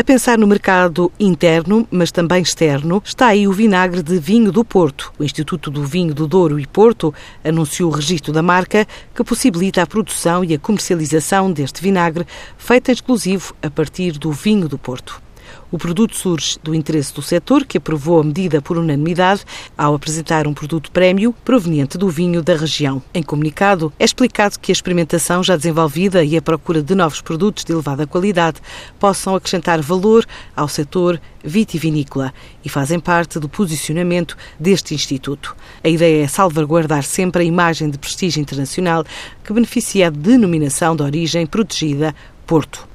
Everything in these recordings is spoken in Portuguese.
A pensar no mercado interno, mas também externo, está aí o vinagre de vinho do Porto. O Instituto do Vinho do Douro e Porto anunciou o registro da marca que possibilita a produção e a comercialização deste vinagre, feito exclusivo a partir do vinho do Porto. O produto surge do interesse do setor, que aprovou a medida por unanimidade ao apresentar um produto prémio proveniente do vinho da região. Em comunicado, é explicado que a experimentação já desenvolvida e a procura de novos produtos de elevada qualidade possam acrescentar valor ao setor vitivinícola e fazem parte do posicionamento deste Instituto. A ideia é salvaguardar sempre a imagem de prestígio internacional que beneficia da denominação de origem protegida Porto.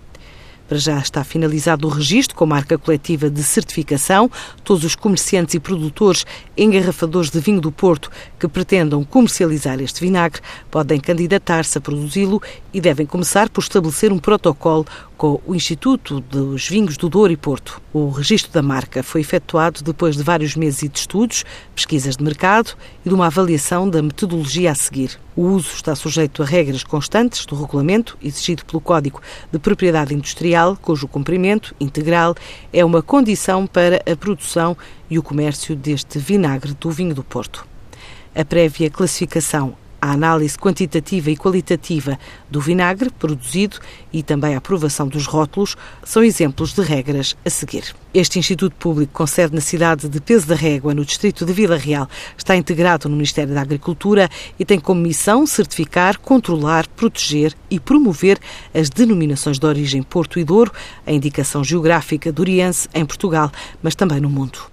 Para já está finalizado o registro com marca coletiva de certificação. Todos os comerciantes e produtores engarrafadores de vinho do Porto que pretendam comercializar este vinagre podem candidatar-se a produzi-lo e devem começar por estabelecer um protocolo com o Instituto dos Vinhos do Douro e Porto. O registro da marca foi efetuado depois de vários meses de estudos, pesquisas de mercado e de uma avaliação da metodologia a seguir. O uso está sujeito a regras constantes do regulamento exigido pelo Código de Propriedade Industrial, cujo cumprimento integral é uma condição para a produção e o comércio deste vinagre do vinho do Porto. A prévia classificação a análise quantitativa e qualitativa do vinagre produzido e também a aprovação dos rótulos são exemplos de regras a seguir. Este Instituto Público, com sede na cidade de Peso da Régua, no distrito de Vila Real, está integrado no Ministério da Agricultura e tem como missão certificar, controlar, proteger e promover as denominações de origem Porto e Douro, a indicação geográfica doriense em Portugal, mas também no mundo.